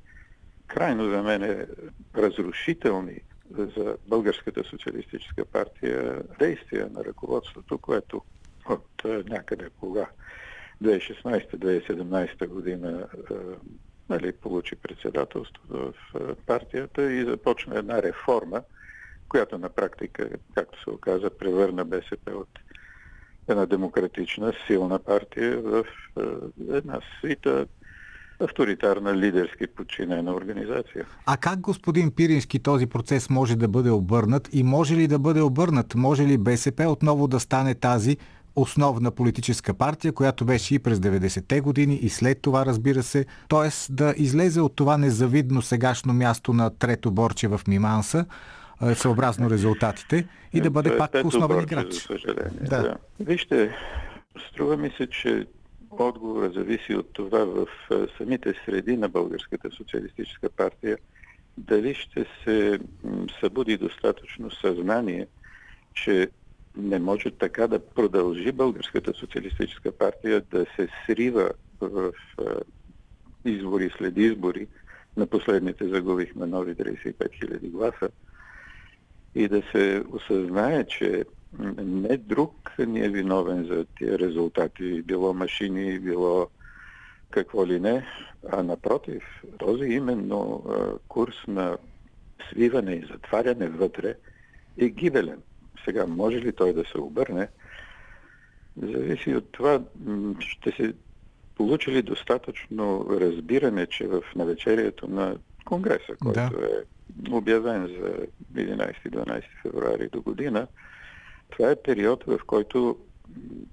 Крайно за мен е разрушителни за Българската социалистическа партия действия на ръководството, което от някъде кога? 2016-2017 година нали, получи председателството в партията и започна една реформа, която на практика, както се оказа, превърна БСП от една демократична, силна партия в една свита авторитарна, лидерски подчинена организация. А как, господин Пирински, този процес може да бъде обърнат и може ли да бъде обърнат? Може ли БСП отново да стане тази основна политическа партия, която беше и през 90-те години и след това, разбира се, т.е. да излезе от това незавидно сегашно място на трето борче в Миманса, съобразно резултатите, и да бъде пак основен играч. За съжаление. Да. да. Вижте, струва ми се, че отговора зависи от това в самите среди на Българската социалистическа партия дали ще се събуди достатъчно съзнание, че не може така да продължи Българската социалистическа партия да се срива в избори след избори. На последните загубихме нови 35 000 гласа. И да се осъзнае, че не друг ни е виновен за тия резултати, било машини, било какво ли не, а напротив, този именно курс на свиване и затваряне вътре е гибелен. Сега, може ли той да се обърне, зависи от това, ще се получили достатъчно разбиране, че в навечерието на Конгреса, който да. е обявен за 11-12 февруари до година. Това е период, в който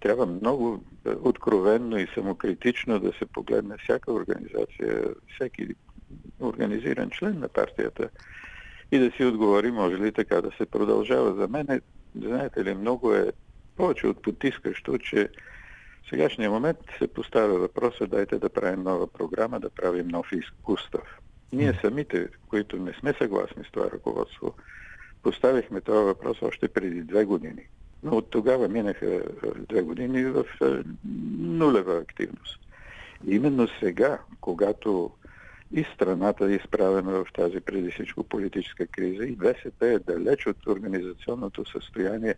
трябва много откровенно и самокритично да се погледне всяка организация, всеки организиран член на партията и да си отговори, може ли така да се продължава. За мен, е, знаете ли, много е повече от потискащо, че в сегашния момент се поставя въпроса, дайте да правим нова програма, да правим нов устав. Ние самите, които не сме съгласни с това ръководство, поставихме този въпрос още преди две години. Но от тогава минаха две години в нулева активност. Именно сега, когато и страната е изправена в тази преди всичко политическа криза и БСП е далеч от организационното състояние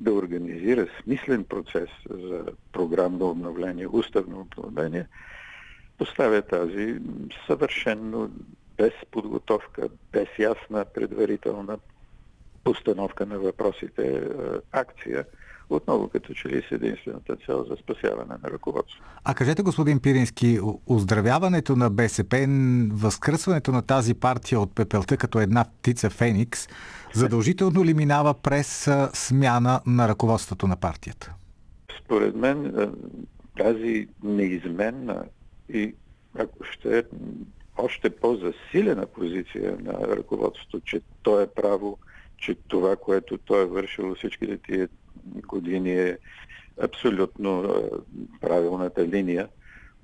да организира смислен процес за програмно обновление, уставно обновление, поставя тази съвършенно без подготовка, без ясна предварителна постановка на въпросите акция, отново като че ли с единствената цел за спасяване на ръководство. А кажете, господин Пирински, оздравяването на БСП, възкръсването на тази партия от пепелта като една птица Феникс, задължително ли минава през смяна на ръководството на партията? Според мен тази неизменна и ако ще е още по-засилена позиция на ръководството, че то е право, че това, което той е вършил всичките тия години е абсолютно правилната линия,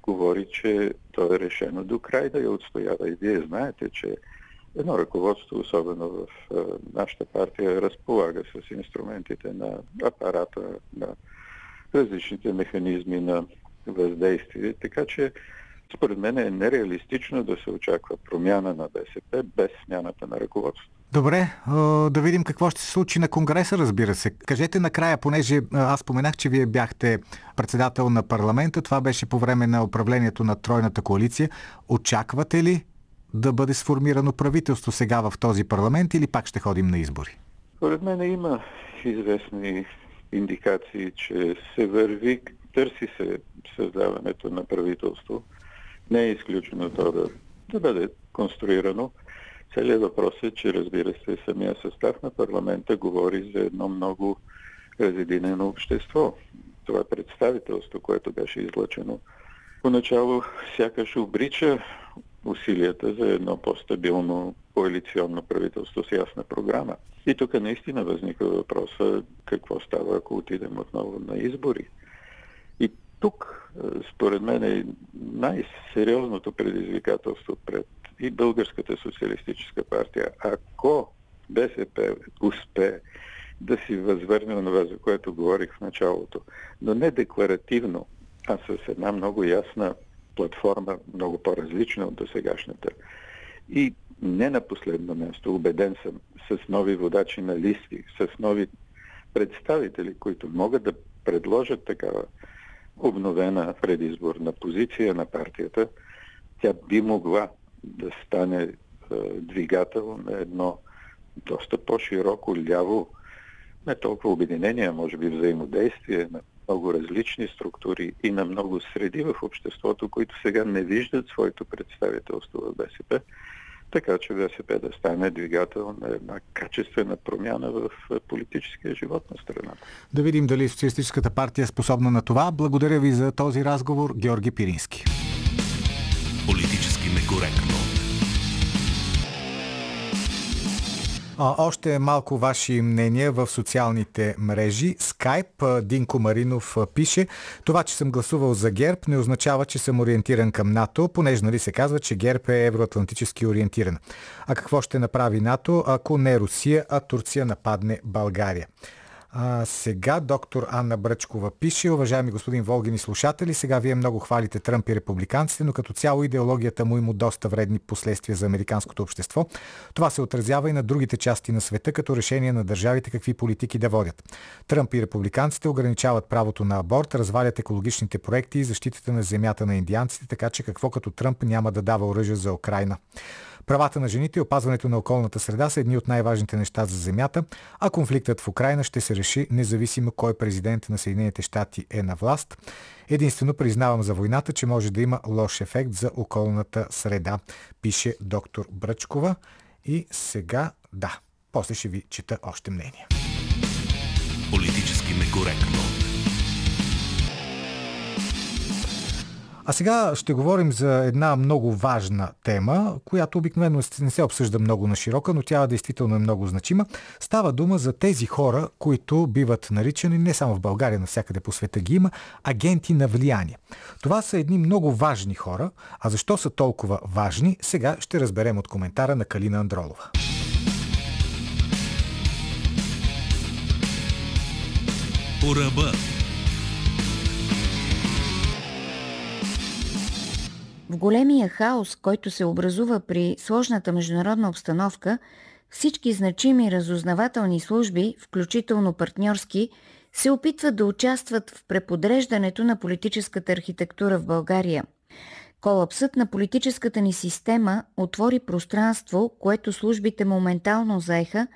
говори, че то е решено до край да я отстоява. И вие знаете, че едно ръководство, особено в нашата партия, разполага с инструментите на апарата, на различните механизми на въздействие. Така че според мен е нереалистично да се очаква промяна на БСП без смяната на ръководството. Добре, да видим какво ще се случи на Конгреса, разбира се. Кажете накрая, понеже аз споменах, че вие бяхте председател на парламента, това беше по време на управлението на Тройната коалиция. Очаквате ли да бъде сформирано правителство сега в този парламент или пак ще ходим на избори? Според мен има известни индикации, че се върви, търси се създаването на правителство. Не е изключено то да, да бъде конструирано. Целият въпрос е, че разбира се, самия състав на парламента говори за едно много разединено общество. Това представителство, което беше излъчено поначало, сякаш обрича усилията за едно по-стабилно коалиционно правителство с ясна програма. И тук наистина възниква въпроса какво става, ако отидем отново на избори. И тук, според мен, е най-сериозното предизвикателство пред и Българската социалистическа партия, ако БСП успее да си възвърне на това, за което говорих в началото, но не декларативно, а с една много ясна платформа, много по-различна от досегашната. И не на последно място, убеден съм, с нови водачи на листи, с нови представители, които могат да предложат такава обновена предизборна позиция на партията, тя би могла да стане е, двигател на едно доста по-широко ляво, не толкова обединение, а може би взаимодействие на много различни структури и на много среди в обществото, които сега не виждат своето представителство в БСП, така че БСП да стане двигател на една качествена промяна в политическия живот на страната. Да видим дали Социалистическата партия е способна на това. Благодаря ви за този разговор, Георги Пирински. Политически некоректно. Още малко ваши мнения в социалните мрежи. Скайп, Динко Маринов пише, това, че съм гласувал за ГЕРБ, не означава, че съм ориентиран към НАТО, понеже нали се казва, че ГЕРБ е евроатлантически ориентиран. А какво ще направи НАТО, ако не Русия, а Турция нападне България? А, сега доктор Анна Бръчкова пише, уважаеми господин Волгини слушатели, сега вие много хвалите Тръмп и републиканците, но като цяло идеологията му има доста вредни последствия за американското общество. Това се отразява и на другите части на света, като решение на държавите какви политики да водят. Тръмп и републиканците ограничават правото на аборт, развалят екологичните проекти и защитата на земята на индианците, така че какво като Тръмп няма да дава оръжие за Украина. Правата на жените и опазването на околната среда са едни от най-важните неща за земята, а конфликтът в Украина ще се реши независимо кой президент на Съединените щати е на власт. Единствено признавам за войната, че може да има лош ефект за околната среда, пише доктор Бръчкова. И сега, да, после ще ви чета още мнение. Политически некоректно. А сега ще говорим за една много важна тема, която обикновено не се обсъжда много на широка, но тя действително е много значима. Става дума за тези хора, които биват наричани не само в България, навсякъде по света ги има, агенти на влияние. Това са едни много важни хора, а защо са толкова важни, сега ще разберем от коментара на Калина Андролова. По. В големия хаос, който се образува при сложната международна обстановка, всички значими разузнавателни служби, включително партньорски, се опитват да участват в преподреждането на политическата архитектура в България. Колапсът на политическата ни система отвори пространство, което службите моментално заеха,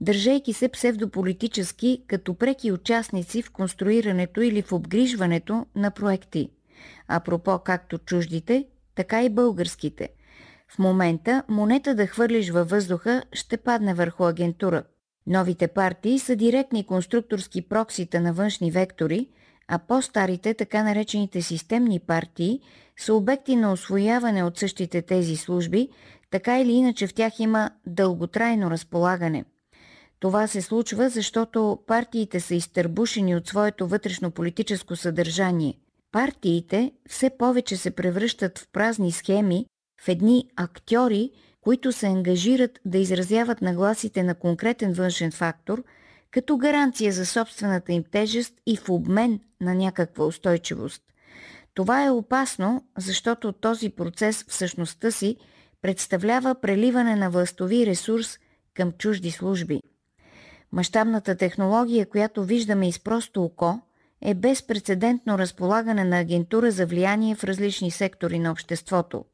държейки се псевдополитически като преки участници в конструирането или в обгрижването на проекти. Апропо както чуждите, така и българските. В момента монета да хвърлиш във въздуха ще падне върху агентура. Новите партии са директни конструкторски проксита на външни вектори, а по-старите, така наречените системни партии, са обекти на освояване от същите тези служби, така или иначе в тях има дълготрайно разполагане. Това се случва, защото партиите са изтърбушени от своето вътрешно политическо съдържание – Партиите все повече се превръщат в празни схеми, в едни актьори, които се ангажират да изразяват нагласите на конкретен външен фактор, като гаранция за собствената им тежест и в обмен на някаква устойчивост. Това е опасно, защото този процес в същността си представлява преливане на властови ресурс към чужди служби. Мащабната технология, която виждаме из просто око, е безпредседентно разполагане на агентура за влияние в различни сектори на обществото.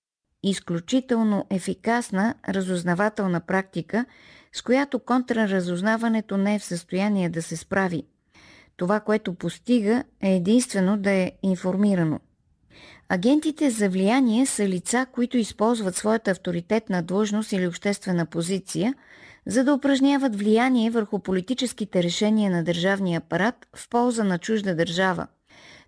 Изключително ефикасна разузнавателна практика, с която контраразузнаването не е в състояние да се справи. Това, което постига, е единствено да е информирано. Агентите за влияние са лица, които използват своята авторитетна длъжност или обществена позиция – за да упражняват влияние върху политическите решения на държавния апарат в полза на чужда държава.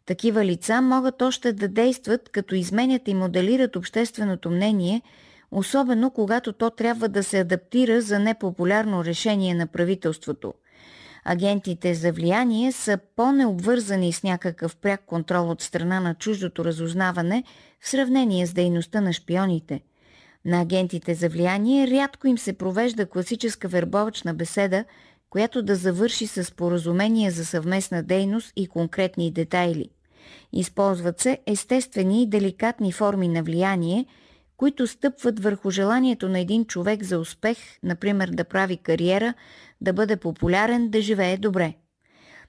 Такива лица могат още да действат, като изменят и моделират общественото мнение, особено когато то трябва да се адаптира за непопулярно решение на правителството. Агентите за влияние са по-необвързани с някакъв пряк контрол от страна на чуждото разузнаване в сравнение с дейността на шпионите – на агентите за влияние, рядко им се провежда класическа вербовачна беседа, която да завърши с поразумение за съвместна дейност и конкретни детайли. Използват се естествени и деликатни форми на влияние, които стъпват върху желанието на един човек за успех, например да прави кариера, да бъде популярен, да живее добре.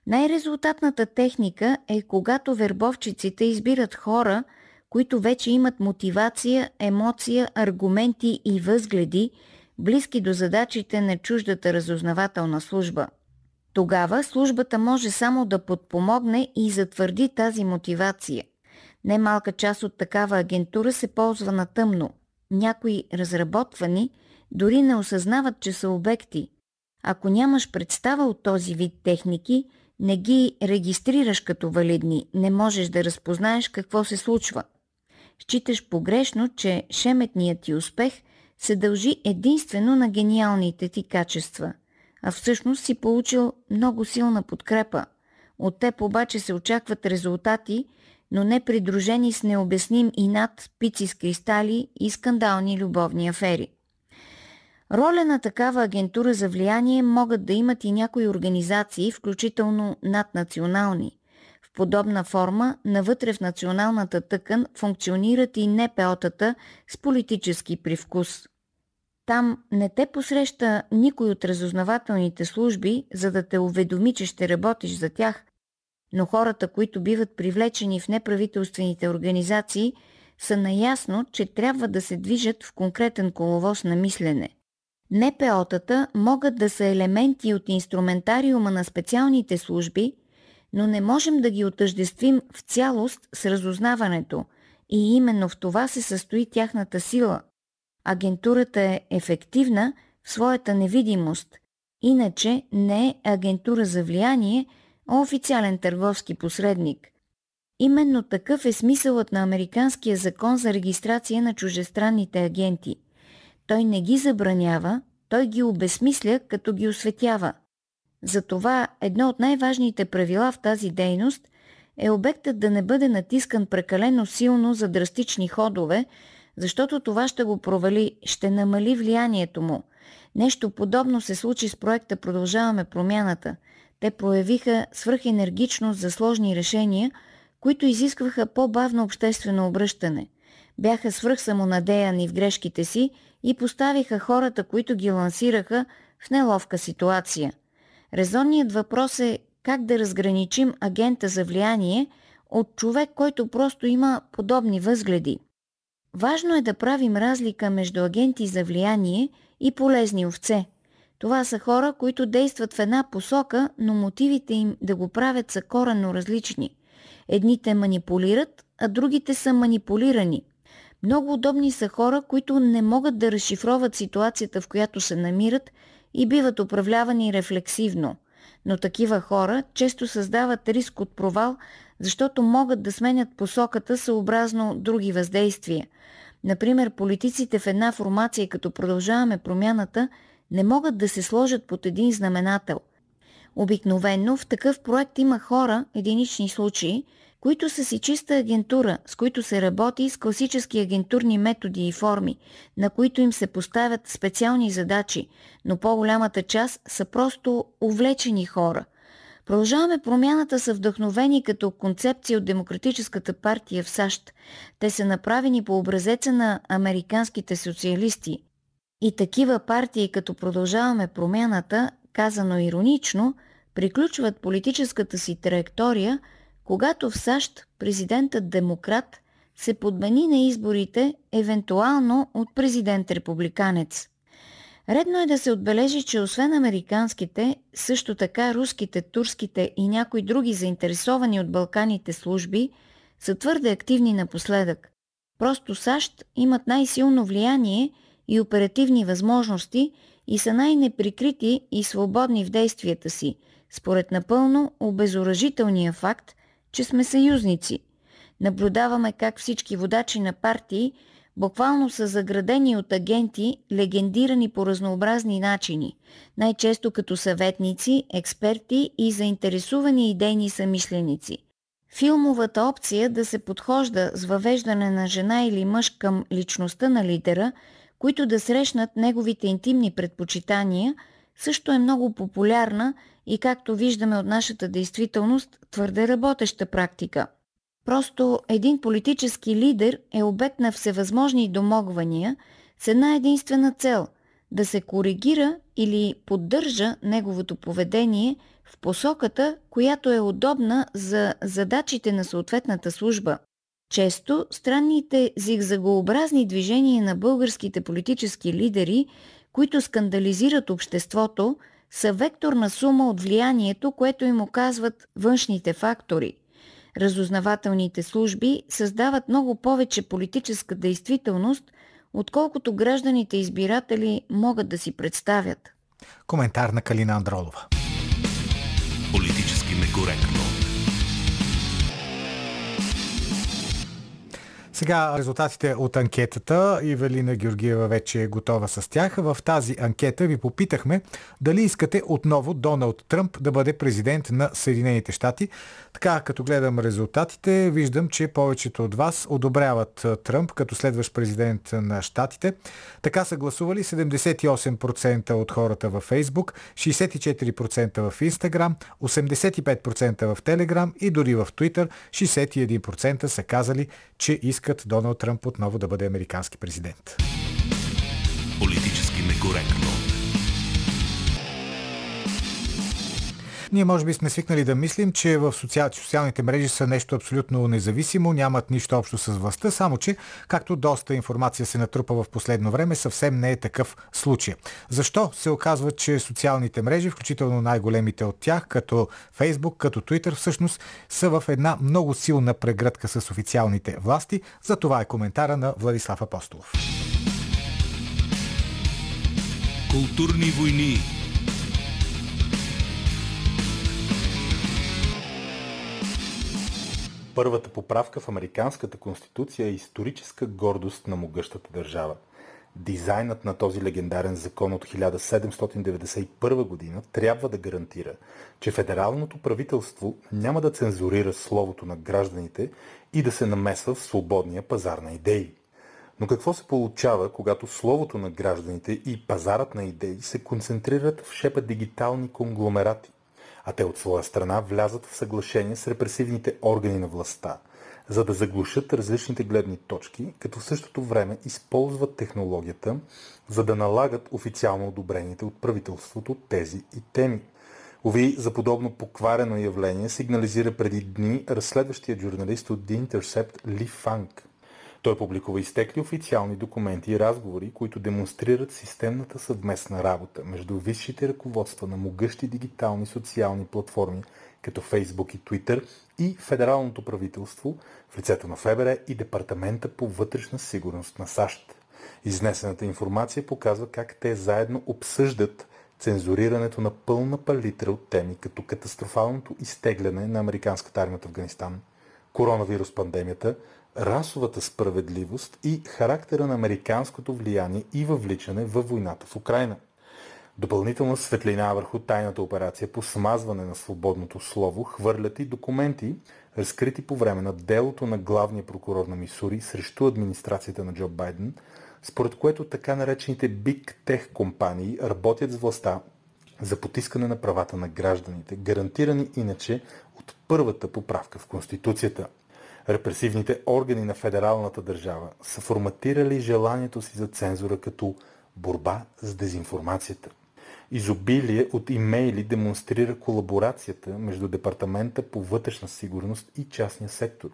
Най-резултатната техника е когато вербовчиците избират хора – които вече имат мотивация, емоция, аргументи и възгледи, близки до задачите на чуждата разузнавателна служба. Тогава службата може само да подпомогне и затвърди тази мотивация. Немалка част от такава агентура се ползва на тъмно. Някои разработвани дори не осъзнават, че са обекти. Ако нямаш представа от този вид техники, не ги регистрираш като валидни, не можеш да разпознаеш какво се случва – считаш погрешно, че шеметният ти успех се дължи единствено на гениалните ти качества, а всъщност си получил много силна подкрепа. От теб обаче се очакват резултати, но не придружени с необясним и над пици с кристали и скандални любовни афери. Роля на такава агентура за влияние могат да имат и някои организации, включително наднационални подобна форма навътре в националната тъкан функционират и НПО-тата с политически привкус. Там не те посреща никой от разузнавателните служби, за да те уведоми, че ще работиш за тях, но хората, които биват привлечени в неправителствените организации, са наясно, че трябва да се движат в конкретен коловоз на мислене. НПО-тата могат да са елементи от инструментариума на специалните служби, но не можем да ги отъждествим в цялост с разузнаването и именно в това се състои тяхната сила. Агентурата е ефективна в своята невидимост, иначе не е агентура за влияние, а официален търговски посредник. Именно такъв е смисълът на Американския закон за регистрация на чужестранните агенти – той не ги забранява, той ги обесмисля, като ги осветява. Затова едно от най-важните правила в тази дейност е обектът да не бъде натискан прекалено силно за драстични ходове, защото това ще го провали, ще намали влиянието му. Нещо подобно се случи с проекта Продължаваме промяната. Те проявиха свръхенергичност за сложни решения, които изискваха по-бавно обществено обръщане. Бяха свръхсамонадеяни в грешките си и поставиха хората, които ги лансираха, в неловка ситуация. Резонният въпрос е как да разграничим агента за влияние от човек, който просто има подобни възгледи. Важно е да правим разлика между агенти за влияние и полезни овце. Това са хора, които действат в една посока, но мотивите им да го правят са коренно различни. Едните манипулират, а другите са манипулирани – много удобни са хора, които не могат да разшифроват ситуацията, в която се намират и биват управлявани рефлексивно. Но такива хора често създават риск от провал, защото могат да сменят посоката съобразно други въздействия. Например, политиците в една формация, като продължаваме промяната, не могат да се сложат под един знаменател. Обикновенно в такъв проект има хора, единични случаи, които са си чиста агентура, с които се работи с класически агентурни методи и форми, на които им се поставят специални задачи, но по-голямата част са просто увлечени хора. Продължаваме промяната са вдъхновени като концепция от Демократическата партия в САЩ. Те са направени по образеца на американските социалисти. И такива партии, като продължаваме промяната, казано иронично, приключват политическата си траектория – когато в САЩ президентът демократ се подмени на изборите, евентуално от президент републиканец. Редно е да се отбележи, че освен американските, също така руските, турските и някои други заинтересовани от Балканите служби са твърде активни напоследък. Просто САЩ имат най-силно влияние и оперативни възможности и са най-неприкрити и свободни в действията си, според напълно обезоръжителния факт, че сме съюзници. Наблюдаваме как всички водачи на партии буквално са заградени от агенти, легендирани по разнообразни начини, най-често като съветници, експерти и заинтересувани идейни самишленици. Филмовата опция да се подхожда с въвеждане на жена или мъж към личността на лидера, които да срещнат неговите интимни предпочитания, също е много популярна и както виждаме от нашата действителност, твърде работеща практика. Просто един политически лидер е обект на всевъзможни домогвания с една единствена цел – да се коригира или поддържа неговото поведение в посоката, която е удобна за задачите на съответната служба. Често странните зигзагообразни движения на българските политически лидери, които скандализират обществото, са векторна сума от влиянието, което им оказват външните фактори. Разузнавателните служби създават много повече политическа действителност, отколкото гражданите избиратели могат да си представят. Коментар на Калина Андролова. Политически некоректно. Сега резултатите от анкетата. Ивелина Георгиева вече е готова с тях. В тази анкета ви попитахме дали искате отново Доналд Тръмп да бъде президент на Съединените щати. Така, като гледам резултатите, виждам, че повечето от вас одобряват Тръмп като следващ президент на щатите. Така са гласували 78% от хората във Фейсбук, 64% в Инстаграм, 85% в Телеграм и дори в Твитър 61% са казали, че искат Доналд Тръмп отново да бъде американски президент. Политически некоректно. Ние може би сме свикнали да мислим, че в социал... социалните мрежи са нещо абсолютно независимо, нямат нищо общо с властта, само че, както доста информация се натрупа в последно време, съвсем не е такъв случай. Защо се оказва, че социалните мрежи, включително най-големите от тях, като Facebook, като Twitter, всъщност са в една много силна прегръдка с официалните власти? За това е коментара на Владислав Апостолов. Културни войни Първата поправка в Американската конституция е историческа гордост на могъщата държава. Дизайнът на този легендарен закон от 1791 година трябва да гарантира, че федералното правителство няма да цензурира словото на гражданите и да се намесва в свободния пазар на идеи. Но какво се получава, когато словото на гражданите и пазарът на идеи се концентрират в шепа дигитални конгломерати? А те от своя страна влязат в съглашение с репресивните органи на властта, за да заглушат различните гледни точки, като в същото време използват технологията, за да налагат официално одобрените от правителството тези и теми. Ови за подобно покварено явление сигнализира преди дни разследващият журналист от The Intercept Ли Фанк. Той публикува изтекли официални документи и разговори, които демонстрират системната съвместна работа между висшите ръководства на могъщи дигитални социални платформи, като Facebook и Twitter, и федералното правителство в лицето на ФБР и Департамента по вътрешна сигурност на САЩ. Изнесената информация показва как те заедно обсъждат цензурирането на пълна палитра от теми, като катастрофалното изтегляне на американската армия от Афганистан, коронавирус пандемията, расовата справедливост и характера на американското влияние и въвличане във войната в Украина. Допълнителна светлина върху тайната операция по смазване на свободното слово хвърлят и документи, разкрити по време на делото на главния прокурор на Мисури срещу администрацията на Джо Байден, според което така наречените Big Tech компании работят с властта за потискане на правата на гражданите, гарантирани иначе от първата поправка в Конституцията – Репресивните органи на федералната държава са форматирали желанието си за цензура като борба с дезинформацията. Изобилие от имейли демонстрира колаборацията между Департамента по вътрешна сигурност и частния сектор.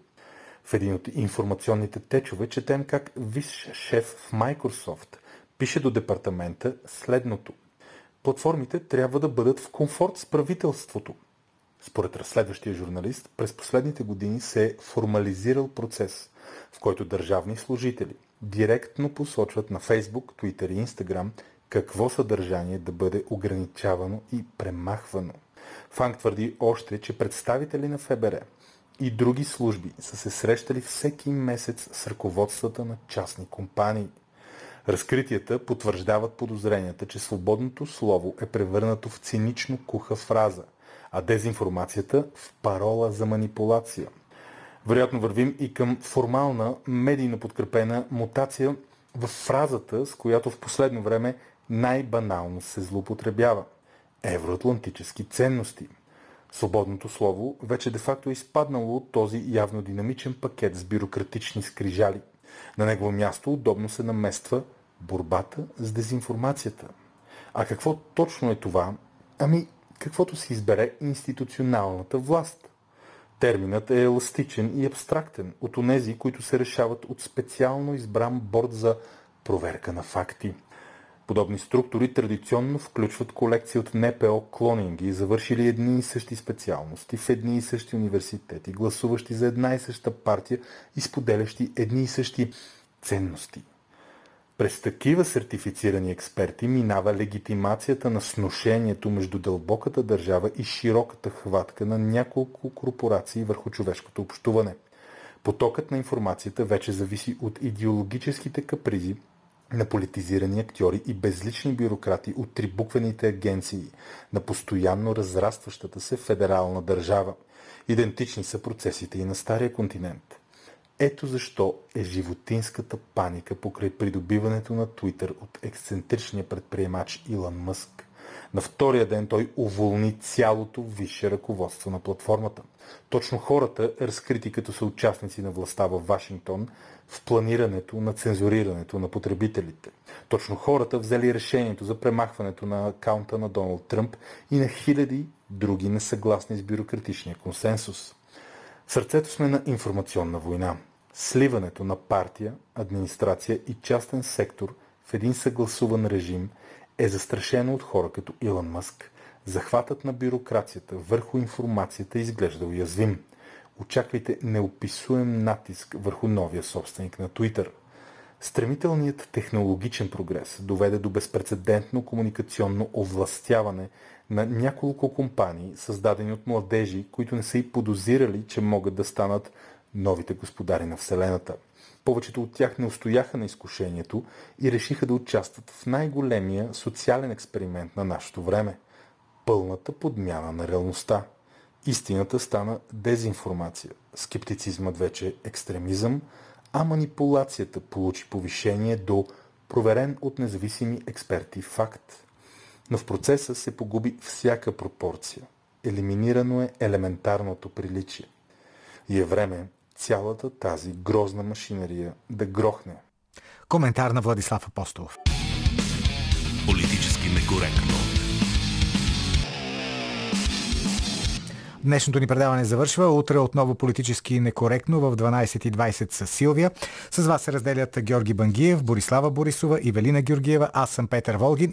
В един от информационните течове четем как висш шеф в Microsoft пише до департамента следното. Платформите трябва да бъдат в комфорт с правителството, според разследващия журналист, през последните години се е формализирал процес, в който държавни служители директно посочват на Facebook, Twitter и Instagram какво съдържание да бъде ограничавано и премахвано. Фанк твърди още, че представители на ФБР и други служби са се срещали всеки месец с ръководствата на частни компании. Разкритията потвърждават подозренията, че свободното слово е превърнато в цинично куха фраза, а дезинформацията в парола за манипулация. Вероятно вървим и към формална, медийно подкрепена мутация в фразата, с която в последно време най-банално се злоупотребява. Евроатлантически ценности. Свободното слово вече де-факто е изпаднало от този явно динамичен пакет с бюрократични скрижали. На негово място удобно се намества борбата с дезинформацията. А какво точно е това? Ами, каквото се избере институционалната власт. Терминът е еластичен и абстрактен от онези, които се решават от специално избран борд за проверка на факти. Подобни структури традиционно включват колекции от НПО клонинги, завършили едни и същи специалности в едни и същи университети, гласуващи за една и съща партия и споделящи едни и същи ценности. През такива сертифицирани експерти минава легитимацията на сношението между дълбоката държава и широката хватка на няколко корпорации върху човешкото общуване. Потокът на информацията вече зависи от идеологическите капризи на политизирани актьори и безлични бюрократи от трибуквените агенции на постоянно разрастващата се федерална държава. Идентични са процесите и на Стария континент – ето защо е животинската паника покрай придобиването на Twitter от ексцентричния предприемач Илон Мъск. На втория ден той уволни цялото висше ръководство на платформата. Точно хората, разкрити като съучастници на властта в Вашингтон, в планирането на цензурирането на потребителите. Точно хората взели решението за премахването на акаунта на Доналд Тръмп и на хиляди други несъгласни с бюрократичния консенсус. Сърцето сме на информационна война. Сливането на партия, администрация и частен сектор в един съгласуван режим е застрашено от хора като Илон Мъск. Захватът на бюрокрацията върху информацията изглежда уязвим. Очаквайте неописуем натиск върху новия собственик на Twitter. Стремителният технологичен прогрес доведе до безпредседентно комуникационно овластяване на няколко компании, създадени от младежи, които не са и подозирали, че могат да станат новите господари на Вселената. Повечето от тях не устояха на изкушението и решиха да участват в най-големия социален експеримент на нашето време – пълната подмяна на реалността. Истината стана дезинформация, скептицизмът вече екстремизъм, а манипулацията получи повишение до проверен от независими експерти факт. Но в процеса се погуби всяка пропорция. Елиминирано е елементарното приличие. И е време цялата тази грозна машинерия да грохне. Коментар на Владислав Апостолов. Политически некоректно. Днешното ни предаване завършва. Утре отново политически некоректно в 12.20 с Силвия. С вас се разделят Георги Бангиев, Борислава Борисова и Велина Георгиева. Аз съм Петър Волгин.